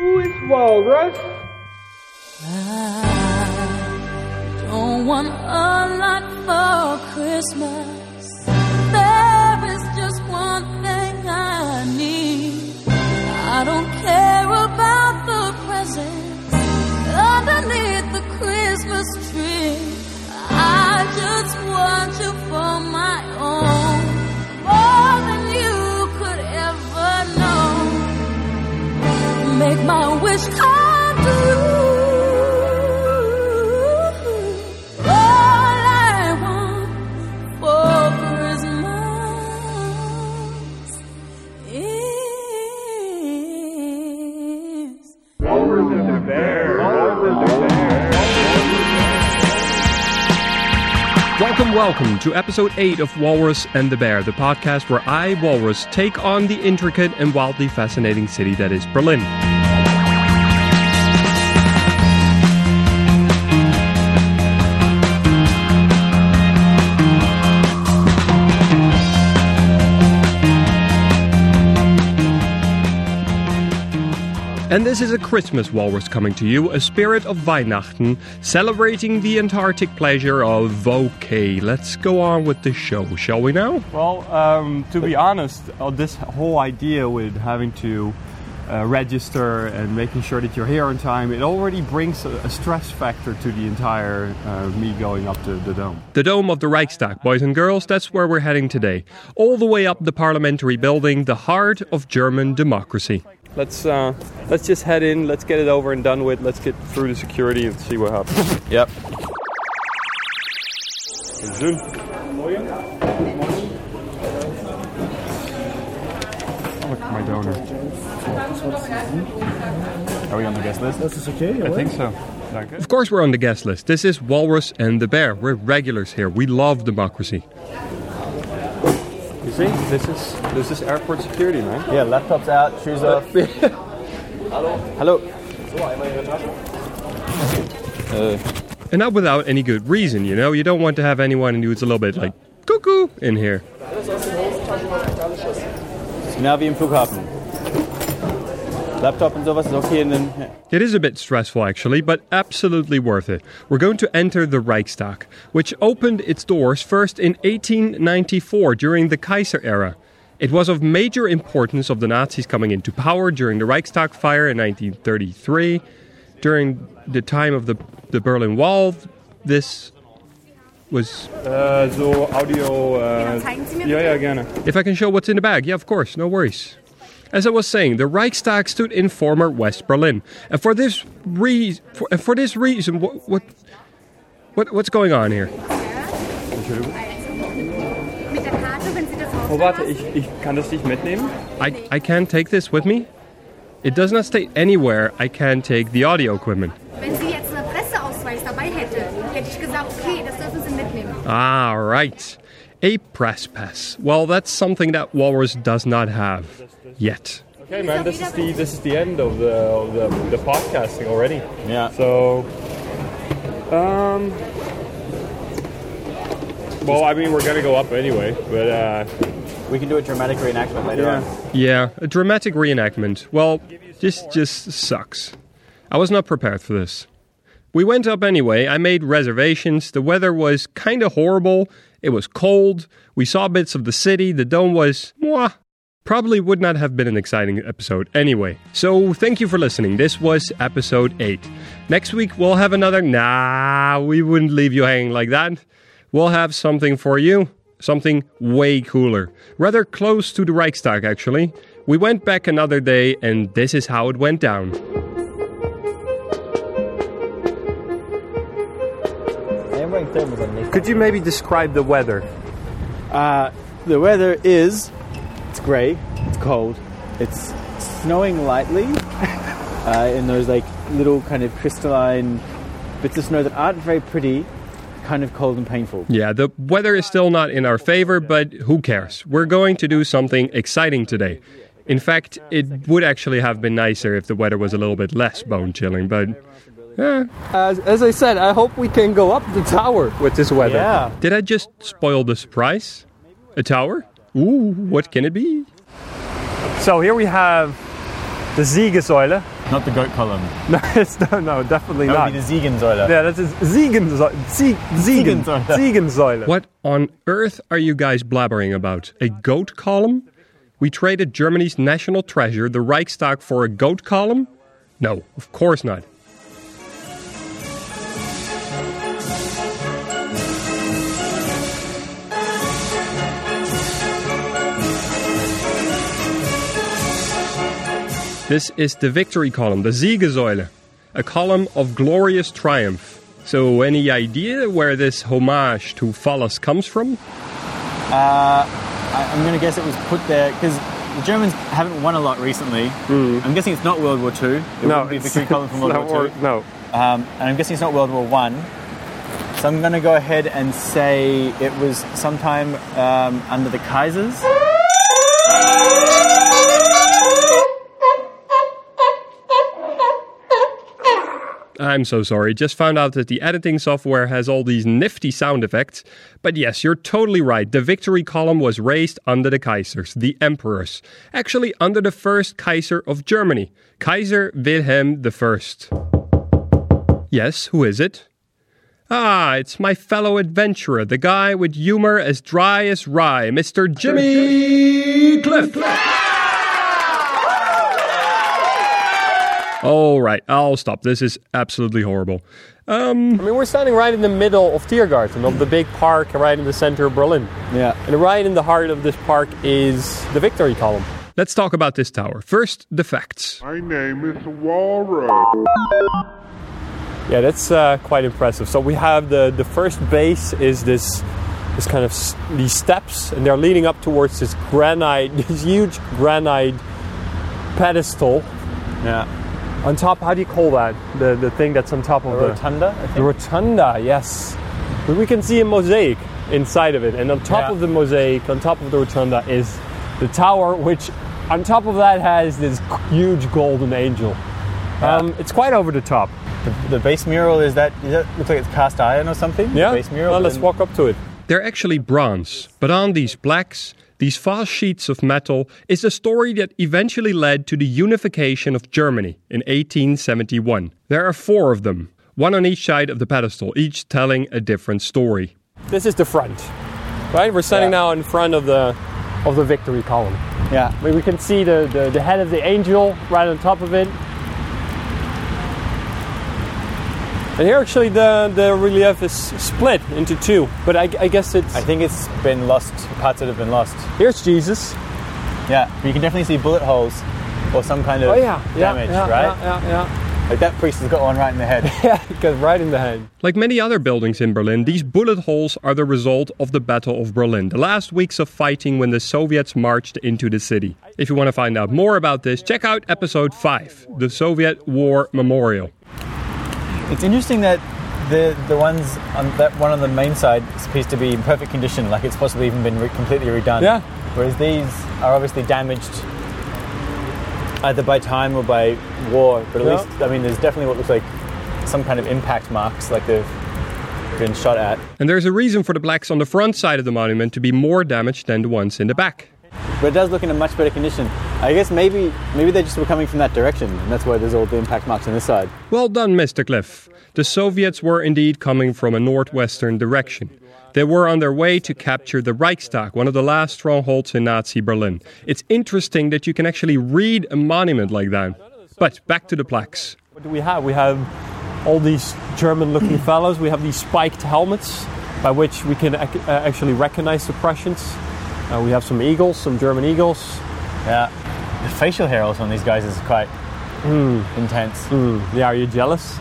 Who is Walrus? I don't want a lot for Christmas. Walrus and the bear. Welcome, welcome to episode 8 of Walrus and the Bear, the podcast where I, Walrus, take on the intricate and wildly fascinating city that is Berlin. And this is a Christmas walrus coming to you, a spirit of Weihnachten, celebrating the Antarctic pleasure of okay. Let's go on with the show, shall we now? Well, um, to be honest, uh, this whole idea with having to uh, register and making sure that you're here on time, it already brings a, a stress factor to the entire uh, me going up to the dome. The dome of the Reichstag, boys and girls, that's where we're heading today. All the way up the parliamentary building, the heart of German democracy. Let's uh, let's just head in. Let's get it over and done with. Let's get through the security and see what happens. Yep. Look at my donor. Are we on the guest list? Das ist okay, I think so. Of course, we're on the guest list. This is Walrus and the Bear. We're regulars here. We love democracy. You see, this is this is airport security, man. Yeah, laptops out, shoes off. Hello. Uh, And not without any good reason, you know? You don't want to have anyone who's a little bit like cuckoo in here. genau wie im Flughafen. Laptop und sowas ist okay in den. Ja. It is a bit stressful, actually, but absolutely worth it. We're going to enter the Reichstag, which opened its doors first in 1894 during the Kaiser era. It was of major importance of the Nazis coming into power during the Reichstag fire in 1933. During the time of the, the Berlin Wall, this was. Äh, so Audio. Äh, ja, ja, gerne. If I can show what's in the bag, yeah, of course, no worries. As I was saying, the Reichstag stood in former West Berlin, and for this re- for, and for this reason, what, what, what, what's going on here? Mit der Karte, wenn Sie das Oh, warte, ich, ich kann das nicht mitnehmen. I, I can't take this with me. It does not state anywhere I can take the audio equipment. Wenn Sie jetzt einen Presseausweis dabei hätte, hätte ich gesagt, okay, das dürfen Sie mitnehmen. Ah, right. A press pass. Well, that's something that Walrus does not have yet. Okay, man, this is the this is the end of the of the, the podcasting already. Yeah. So, um, well, I mean, we're gonna go up anyway, but uh, We can do a dramatic reenactment later yeah. on. Yeah, a dramatic reenactment. Well, this just sucks. I was not prepared for this. We went up anyway. I made reservations. The weather was kind of horrible. It was cold. We saw bits of the city. The dome was mwah. Probably would not have been an exciting episode anyway. So, thank you for listening. This was episode 8. Next week, we'll have another. Nah, we wouldn't leave you hanging like that. We'll have something for you. Something way cooler. Rather close to the Reichstag, actually. We went back another day, and this is how it went down. Could you maybe describe the weather? Uh, the weather is it's grey, it's cold, it's snowing lightly uh, in those like little kind of crystalline bits of snow that aren't very pretty, kind of cold and painful. Yeah, the weather is still not in our favor, but who cares? We're going to do something exciting today. In fact, it would actually have been nicer if the weather was a little bit less bone chilling, but. Yeah. as, as I said, I hope we can go up the tower with this weather. Yeah. Did I just spoil the surprise? A tower? Ooh, what can it be? So here we have The Siegessäule. Not the goat column. No, it's, no, no, definitely That not. would be the Ziegensäule. Yeah, that is Siegensäule. Sieg, Siegen, Siegensäule. Siegensäule. What on earth are you guys blabbering about? A goat column? We traded Germany's national treasure, the Reichstag, for a goat column? No, of course not. This is the victory column, the Siegessäule, a column of glorious triumph. So, any idea where this homage to Phallus comes from? I, I'm going to guess it was put there because the Germans haven't won a lot recently. I'm guessing it's not World War Two. It wouldn't be a victory column from World no, War Two. no. Um, and I'm guessing it's not World War One. So I'm going to go ahead and say it was sometime um, under the Kaisers. I'm so sorry. Just found out that the editing software has all these nifty sound effects. But yes, you're totally right. The victory column was raised under the Kaisers, the emperors. Actually, under the first Kaiser of Germany, Kaiser Wilhelm I. Yes, who is it? Ah, it's my fellow adventurer, the guy with humor as dry as rye, Mr. Jimmy Cliff. All right, I'll stop. This is absolutely horrible. Um, I mean, we're standing right in the middle of Tiergarten, of the big park, right in the center of Berlin. Yeah. And right in the heart of this park is the Victory Column. Let's talk about this tower. First, the facts. My name is Walrus. Yeah, that's uh, quite impressive. So we have the the first base is this this kind of s- these steps, and they're leading up towards this granite, this huge granite pedestal. Yeah. On top, how do you call that? The the thing that's on top of A the rotunda, The rotunda, yes. But we can see a mosaic inside of it, and on top Yeah. of the mosaic, on top of the rotunda, is the tower, which on top of that has this huge golden angel. Um, it's quite over the top. The, the base mural is that, is that looks like it's cast iron or something? Yeah. The base mural. Well, let's walk up to it. They're actually bronze, but on these plaques, these vast sheets of metal, is the story that eventually led to the unification of Germany in 1871. There are four of them, one on each side of the pedestal, each telling a different story. This is the front, right? We're standing Yeah. now in front of the of the victory column. Yeah. I we can see the, the, the head of the angel right on top of it. And here, actually, the, the relief is split into two. But I, I guess it's. I think it's been lost. Parts that have been lost. here's Jesus. Yeah. But you can definitely see bullet holes or some kind of Oh, yeah. yeah, damage, yeah, right? Yeah, yeah, Like that priest has got one right in the head. yeah. Yeah, it goes right in the head. Like many other buildings in Berlin, these bullet holes are the result of the Battle of Berlin, the last weeks of fighting when the Soviets marched into the city. If you want to find out more about this, check out episode 5, the Soviet War Memorial. It's interesting that the the ones on that one on the main side appears to be in perfect condition, like it's possibly even been re- completely redone. Yeah. Whereas these are obviously damaged either by time or by war. But at Yeah. least, I mean, there's definitely what looks like some kind of impact marks, like they've been shot at. And there's a reason for the plaques on the front side of the monument to be more damaged than the ones in the back. But it does look in a much better condition. I guess maybe maybe they just were coming from that direction, and that's why there's all the impact marks on this side. Well done, Mr. Cliff. The Soviets were indeed coming from a northwestern direction. They were on their way to capture the Reichstag, one of the last strongholds in Nazi Berlin. It's interesting that you can actually read a monument like that. But back to the plaques. What do we have? We have all these German looking fellows. We have these spiked helmets by which we can ac- uh, actually recognize the Prussians. Uh, we have some eagles, some German eagles. Yeah. The facial hair also on these guys is quite intense. Yeah, are you jealous?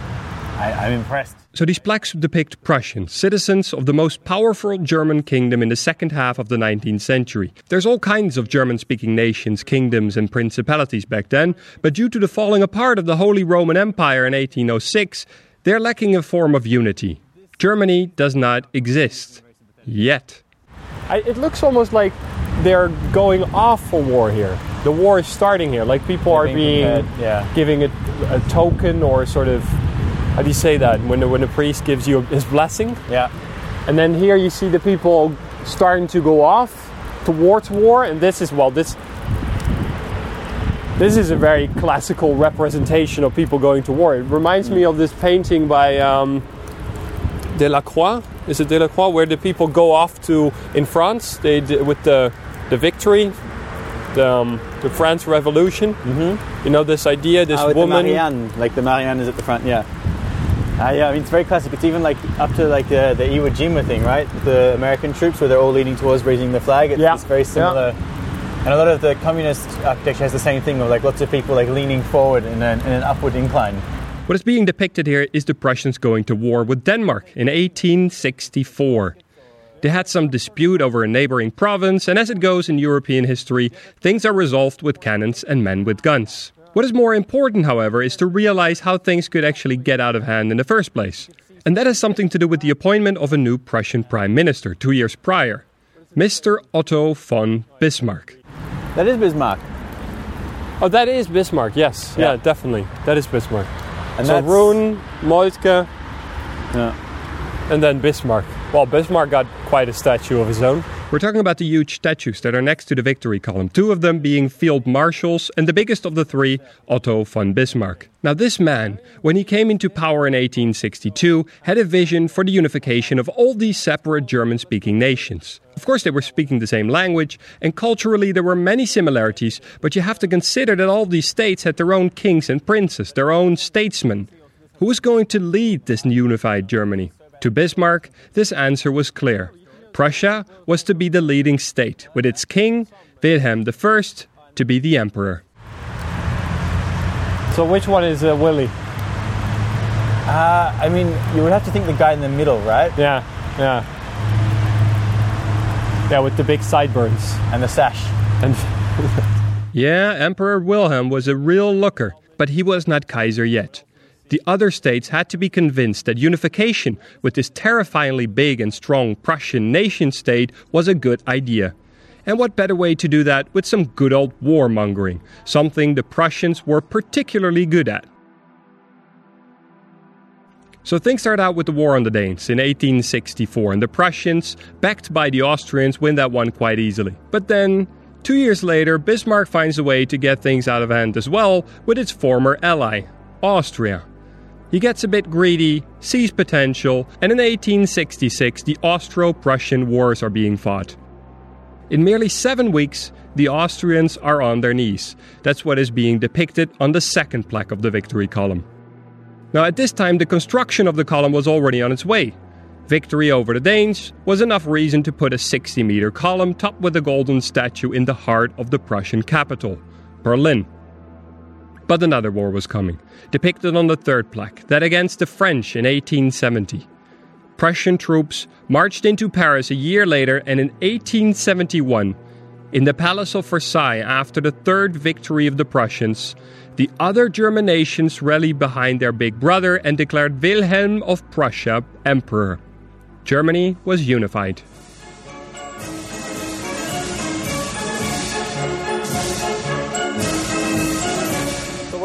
I, I'm impressed. So these plaques depict Prussians, citizens of the most powerful German kingdom in the second half of the 19th century. There's all kinds of German-speaking nations, kingdoms and principalities back then, but due to the falling apart of the Holy Roman Empire in 1806, they're lacking a form of unity. Germany does not exist. Yet. It looks almost like they're going off for war here. The war is starting here. Like people are being prepared, yeah. giving it a token or sort of how do you say that when the, when the priest gives you his blessing Yeah. and then here you see the people starting to go off towards war and this is well this This is a very classical representation of people going to war. It reminds me of this painting by um, Delacroix. Is it Delacroix where the people go off to in France? They with the the victory, the, um, the France Revolution. Mm-hmm. You know this idea, this Ah, woman. the Marianne, like the Marianne is at the front, yeah. Uh, yeah, I mean it's very classic. It's even like up to like the the Iwo Jima thing, right? The American troops where they're all leaning towards raising the flag. It's, Yeah. it's very similar. And a lot of the communist architecture has the same thing of like lots of people like leaning forward in an, in an upward incline. What is being depicted here is the Prussians going to war with Denmark in 1864. They had some dispute over a neighboring province, and as it goes in European history, things are resolved with cannons and men with guns. What is more important, however, is to realize how things could actually get out of hand in the first place. And that has something to do with the appointment of a new Prussian prime minister two years prior, Mr. Otto von Bismarck. That is Bismarck. Oh, that is Bismarck, yes. Yeah. definitely. That is Bismarck. And so Roon, Moltke, Yeah. and then Bismarck. Well, Bismarck got quite a statue of his own. We're talking about the huge statues that are next to the victory column, two of them being field marshals, and the biggest of the three, Otto von Bismarck. Now, this man, when he came into power in 1862, had a vision for the unification of all these separate German speaking nations. Of course, they were speaking the same language, and culturally there were many similarities, but you have to consider that all these states had their own kings and princes, their own statesmen. Who was going to lead this unified Germany? To Bismarck, this answer was clear. Prussia was to be the leading state, with its king, Wilhelm I, to be the emperor. So, which one is uh, Willie? Uh, I mean, you would have to think the guy in the middle, right? Yeah, yeah. Yeah, with the big sideburns. And the sash. And yeah, Emperor Wilhelm was a real looker, but he was not Kaiser yet. The other states had to be convinced that unification with this terrifyingly big and strong Prussian nation state was a good idea. And what better way to do that with some good old warmongering, something the Prussians were particularly good at. So things start out with the war on the Danes in 1864, and the Prussians, backed by the Austrians, win that one quite easily. But then, two years later, Bismarck finds a way to get things out of hand as well with its former ally, Austria. He gets a bit greedy, sees potential, and in 1866 the Austro Prussian Wars are being fought. In merely seven weeks, the Austrians are on their knees. That's what is being depicted on the second plaque of the victory column. Now, at this time, the construction of the column was already on its way. Victory over the Danes was enough reason to put a 60 meter column topped with a golden statue in the heart of the Prussian capital, Berlin. But another war was coming, depicted on the third plaque, that against the French in 1870. Prussian troops marched into Paris a year later, and in 1871, in the Palace of Versailles, after the third victory of the Prussians, the other German nations rallied behind their big brother and declared Wilhelm of Prussia emperor. Germany was unified.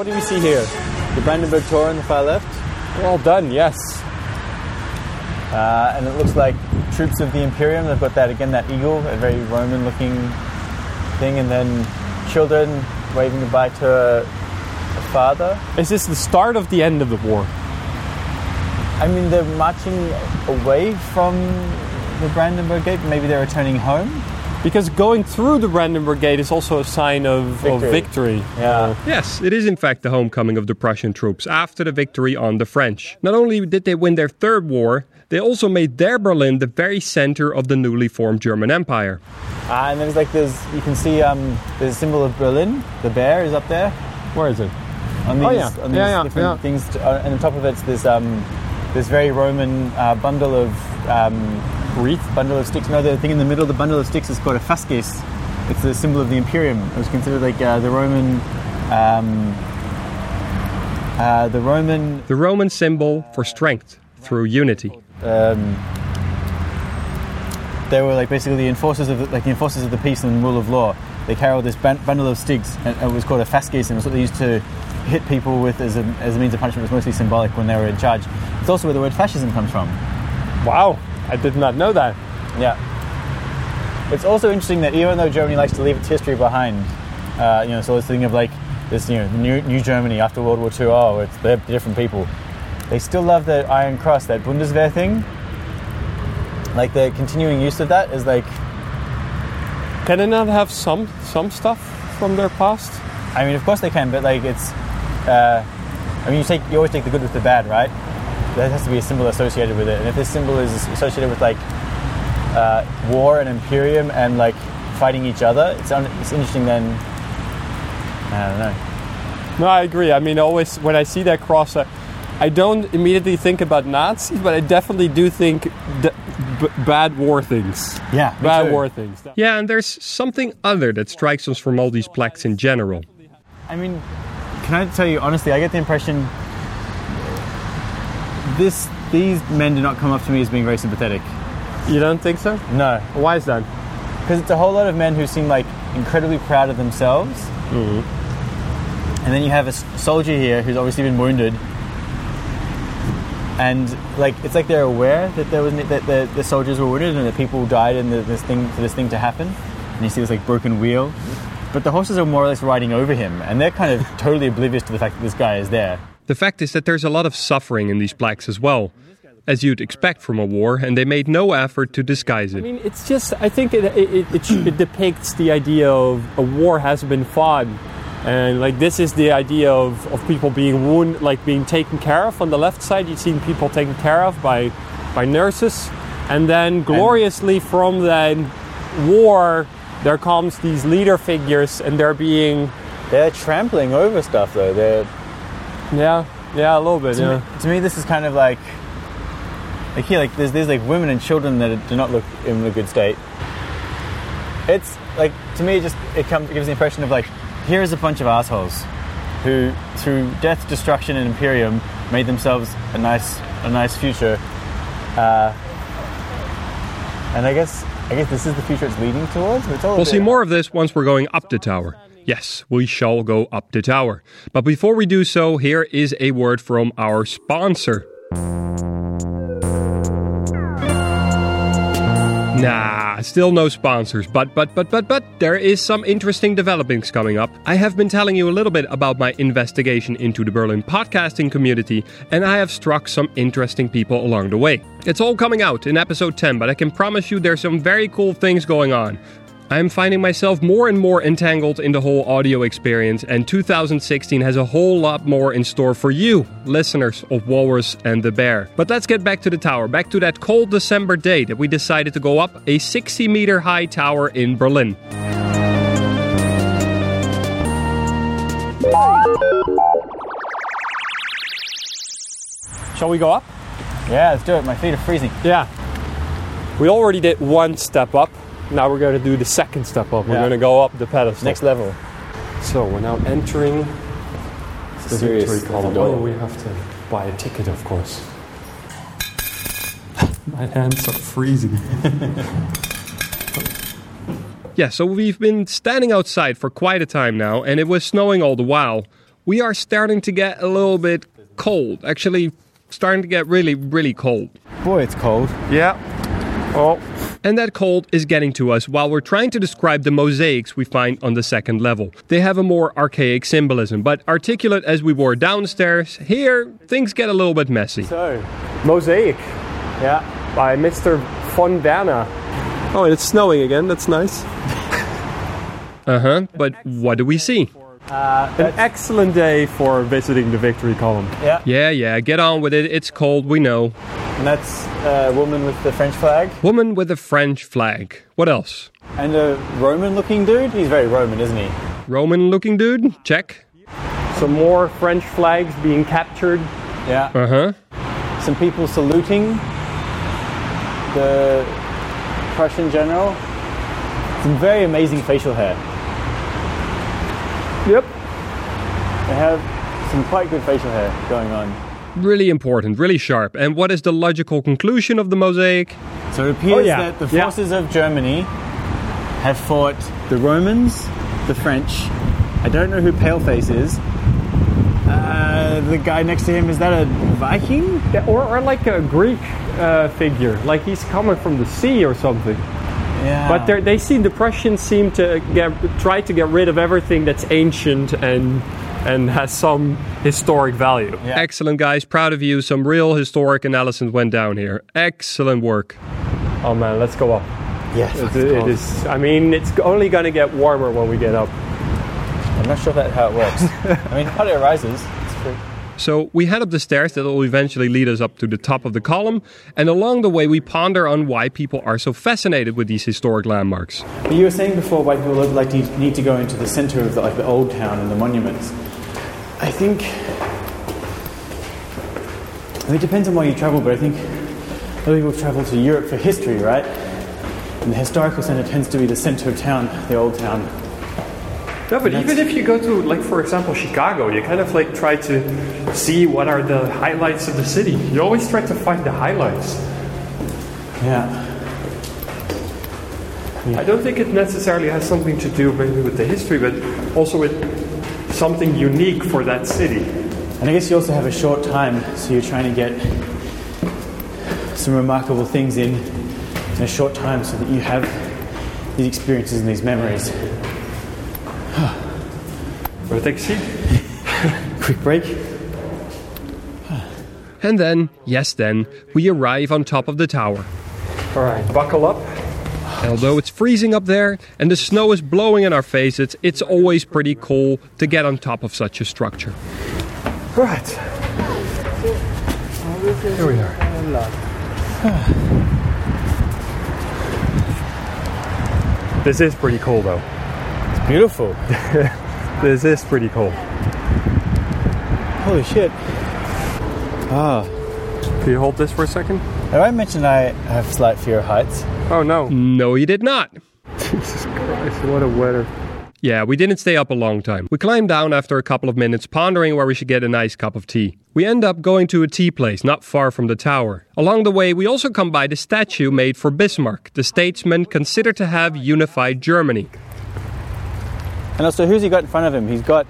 What do we see here? The Brandenburg Tor on the far left. Well done, yes. Uh, and it looks like troops of the Imperium. They've got that again, that eagle, a very Roman-looking thing, and then children waving goodbye to a, a father. Is this the start of the end of the war? I mean, they're marching away from the Brandenburg Gate. Maybe they're returning home. Because going through the Brandenburg Gate is also a sign of of Victory. victory. Yeah. Yes, it is in fact the homecoming of the Prussian troops after the victory on the French. Not only did they win their third war, they also made their Berlin the very center of the newly formed German Empire. Uh, and there's like this, you can see um, there's a symbol of Berlin. The bear is up there Where is it? on these, Oh, yeah. on these Yeah, yeah, different yeah. things. To, uh, and on top of it's this um, this very Roman uh, bundle of um, wreath, bundle of sticks. No, the thing in the middle of the bundle of sticks is called a fasces. It's the symbol of the Imperium. It was considered like uh, the Roman. Um, uh, the Roman The Roman symbol for strength through unity. um, they were like basically the enforcers of the, like the enforcers of the peace and rule of law. They carried this bundle of sticks, and it was called a fasces, and it was what they used to hit people with as a, as a means of punishment. Was mostly symbolic when they were in charge. It's also where the word fascism comes from. Wow, I did not know that. Yeah. It's also interesting that even though Germany likes to leave its history behind, uh, you know, so this thing of like this you know new, new Germany after World War II. Oh, it's they're different people. They still love the Iron Cross, that Bundeswehr thing. Like the continuing use of that is like, Can they not have some some stuff from their past? I mean, of course they can, but like it's, uh, I mean, you take you always take the good with the bad, right? There has to be a symbol associated with it, and if this symbol is associated with like uh, war and imperium and like fighting each other, it's un- it's interesting. Then I don't know. No, I agree. I mean, always when I see that cross, I, I don't immediately think about Nazis, but I definitely do think d- b- bad war things. Yeah, bad too. war things. Yeah, and there's something other that strikes us from all these plaques in general. I mean, can I tell you honestly? I get the impression this these men do not come up to me as being very sympathetic. You don't think so? No, Why is that? because it's a whole lot of men who seem like incredibly proud of themselves. Mm-hmm. And then you have a soldier here who's obviously been wounded, and like it's like they're aware that there was that the, the soldiers were wounded and that people died in the, this thing for this thing to happen. And you see this like broken wheel, but the horses are more or less riding over him, and they're kind of totally oblivious to the fact that this guy is there. The fact is that there's a lot of suffering in these plaques as well, as you'd expect from a war, and they made no effort to disguise it. I mean, it's just. I think it it, it, it depicts the idea of a war has been fought, and like this is the idea of, of people being wounded, like being taken care of. On the left side, you've seen people taken care of by by nurses, and then gloriously from that war, there comes these leader figures, and they're being They're trampling over stuff though. They're yeah yeah a little bit to, yeah. me, to me, this is kind of like like here, like there's there's like women and children that do not look in a good state. It's like to me, it just it comes it gives the impression of like here is a bunch of assholes who, through death, destruction, and imperium, made themselves a nice a nice future. Uh, and I guess I guess this is the future it's leading towards. It's We'll bit- see more of this once we're going up the tower. Yes, we shall go up the tower. But before we do so, here is a word from our sponsor. Nah, still no sponsors, but but but but but there is some interesting developments coming up. I have been telling you a little bit about my investigation into the Berlin podcasting community, and I have struck some interesting people along the way. It's all coming out in episode 10, but I can promise you there's some very cool things going on. I'm finding myself more and more entangled in the whole audio experience, and 2016 has a whole lot more in store for you, listeners of Walrus and the Bear. But let's get back to the tower, back to that cold December day that we decided to go up a 60 meter high tower in Berlin. Shall we go up? Yeah, let's do it. My feet are freezing. Yeah. We already did one step up. Now we're going to do the second step up. We're Yeah. going to go up the pedestal. Next level. So we're now entering the serious victory column. Oh, we have to buy a ticket, of course. My hands are freezing. Yeah, so we've been standing outside for quite a time now, and it was snowing all the while. We are starting to get a little bit cold. Actually, starting to get really, really cold. Boy, it's cold. Yeah. Oh, And that cold is getting to us while we're trying to describe the mosaics we find on the second level. They have a more archaic symbolism, but articulate as we were downstairs, here things get a little bit messy. so mosaic Yeah. by Mr. von Werner. Oh, and it's snowing again. That's nice. Uh huh, but what do we see? An excellent day for visiting the victory column. Yeah. Yeah, yeah, get on with it. It's cold, we know. And that's a woman with the French flag Woman with the French flag. What else? and a Roman-looking dude. He's very Roman, isn't he? Roman looking dude? Check. Some more French flags being captured. Yeah. Uh huh. Some people saluting the Prussian general. Some very amazing facial hair. Yep. They have some quite good facial hair going on. Really important, really sharp. And what is the logical conclusion of the mosaic? So it appears Oh, yeah. that the Yeah. forces of Germany have fought the Romans, the French. I don't know who Paleface is. Uh, the guy next to him is that a Viking? Yeah, or, or like a Greek uh, figure, like he's coming from the sea or something. Yeah. But they're- they seem the Prussians seem to get try to get rid of everything that's ancient and and has some historic value. Yeah. Excellent, guys. Proud of you. Some real historic analysis went down here. Excellent work. Oh man, let's go up. Yes. It, it is. I mean, it's only going to get warmer when we get up. I'm not sure if that's how it works. I mean, how it rises. It's true. So we head up the stairs that will eventually lead us up to the top of the column, and along the way we ponder on why people are so fascinated with these historic landmarks. But you were saying before why people like to need to go into the center of the, like the old town and the monuments. I think. It depends on where you travel, but I think a lot of people travel to Europe for history, right? And the historical center tends to be the center of town, the old town. No, but even if you go to, like, for example, Chicago, you kind of like try to see what are the highlights of the city. You always try to find the highlights. Yeah. I don't think it necessarily has something to do maybe with the history, but also with something unique for that city. And I guess you also have a short time, so you're trying to get some remarkable things in in a short time so that you have these experiences and these memories. A seat. Quick break. And then, yes, then, we arrive on top of the tower. All right, buckle up. Although it's freezing up there and the snow is blowing in our faces, it's always pretty cool to get on top of such a structure. Right. Here we are. This is pretty cool, though. It's beautiful. This is pretty cool. Holy shit. Ah. Can you hold this for a second? Have I mentioned I have slight fear of heights? Oh no! No, you did not. Jesus Christ! What a weather. Yeah, we didn't stay up a long time. We climbed down after a couple of minutes, pondering where we should get a nice cup of tea. We end up going to a tea place not far from the tower. Along the way, we also come by the statue made for Bismarck, the statesman considered to have unified Germany. And also, who's he got in front of him? He's got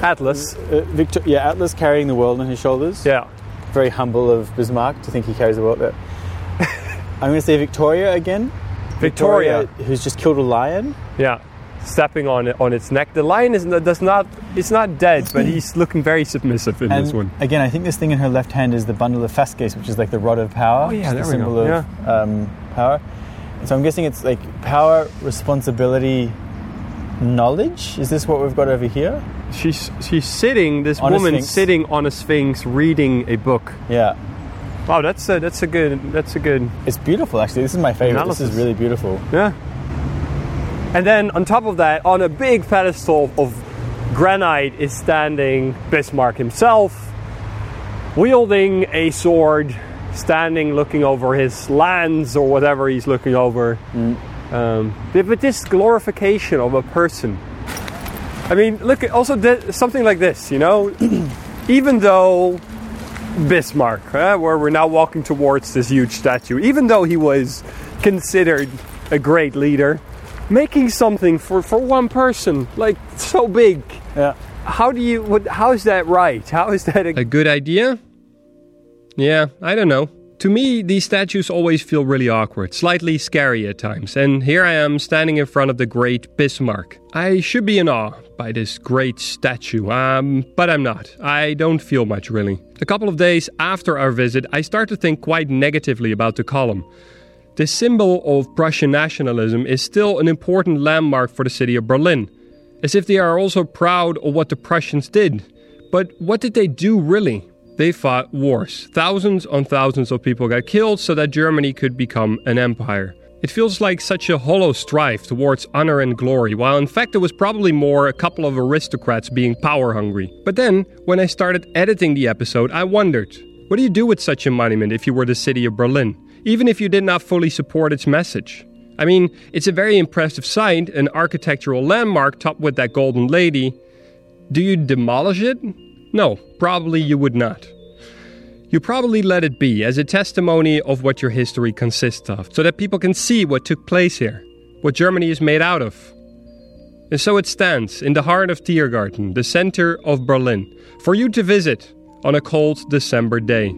Atlas. uh, Victor- yeah, Atlas carrying the world on his shoulders. Yeah. Very humble of Bismarck to think he carries the world there. I'm going to say Victoria again. Victoria. who's just killed a lion. Yeah. Stepping on it, on its neck. The lion is does not. It's not dead, but he's looking very submissive in And this one. again, I think this thing in her left hand is the bundle of Fasces, which is like the rod of power. Oh, yeah, there the we symbol go. of um, power. So I'm guessing it's like power, responsibility, knowledge. Is this what we've got over here? She's she's sitting. This On woman sitting on a sphinx, reading a book. Yeah, Wow, that's a that's a good that's a good it's beautiful. Actually, this is my favorite. This is really beautiful. Yeah. And then on top of that, on a big pedestal of granite is standing Bismarck himself, wielding a sword, standing looking over his lands or whatever he's looking over. Mm. Um, but but this glorification of a person. I mean, look at also th- something like this, you know? even though Bismarck, uh, where we're now walking towards this huge statue, even though he was considered a great leader, making something for, for one person, like so big, Yeah. how do you, what, how is that right? How is that a, A good idea? Yeah, I don't know. To me, these statues always feel really awkward, slightly scary at times, and here I am standing in front of the great Bismarck. I should be in awe by this great statue, um, but I'm not. I don't feel much really. A couple of days after our visit, I start to think quite negatively about the column. The symbol of Prussian nationalism is still an important landmark for the city of Berlin, as if they are also proud of what the Prussians did. But what did they do really? They fought wars. Thousands on thousands of people got killed so that Germany could become an empire. It feels like such a hollow strife towards honor and glory, while in fact it was probably more a couple of aristocrats being power hungry. But then, when I started editing the episode, I wondered what do you do with such a monument if you were the city of Berlin, even if you did not fully support its message? I mean, it's a very impressive site, an architectural landmark topped with that golden lady. Do you demolish it? No, probably you would not. You probably let it be as a testimony of what your history consists of, so that people can see what took place here, what Germany is made out of. And so it stands in the heart of Tiergarten, the center of Berlin, for you to visit on a cold December day.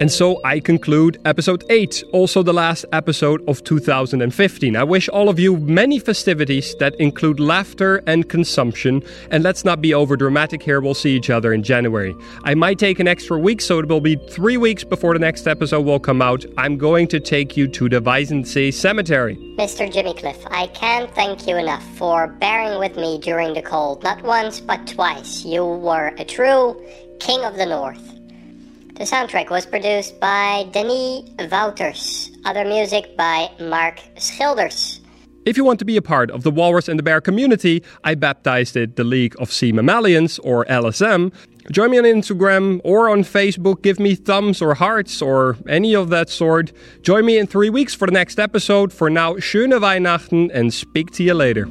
And so I conclude episode 8, also the last episode of 2015. I wish all of you many festivities that include laughter and consumption. And let's not be over dramatic here, we'll see each other in January. I might take an extra week, so it will be three weeks before the next episode will come out. I'm going to take you to the Weißensee Cemetery. Mr. Jimmy Cliff, I can't thank you enough for bearing with me during the cold. Not once, but twice. You were a true king of the north. The soundtrack was produced by Denis Wouters. Other music by Mark Schilders. If you want to be a part of the Walrus and the Bear community, I baptized it the League of Sea Mammalians, or LSM. Join me on Instagram or on Facebook. Give me thumbs or hearts or any of that sort. Join me in three weeks for the next episode. For now, schöne Weihnachten and speak to you later.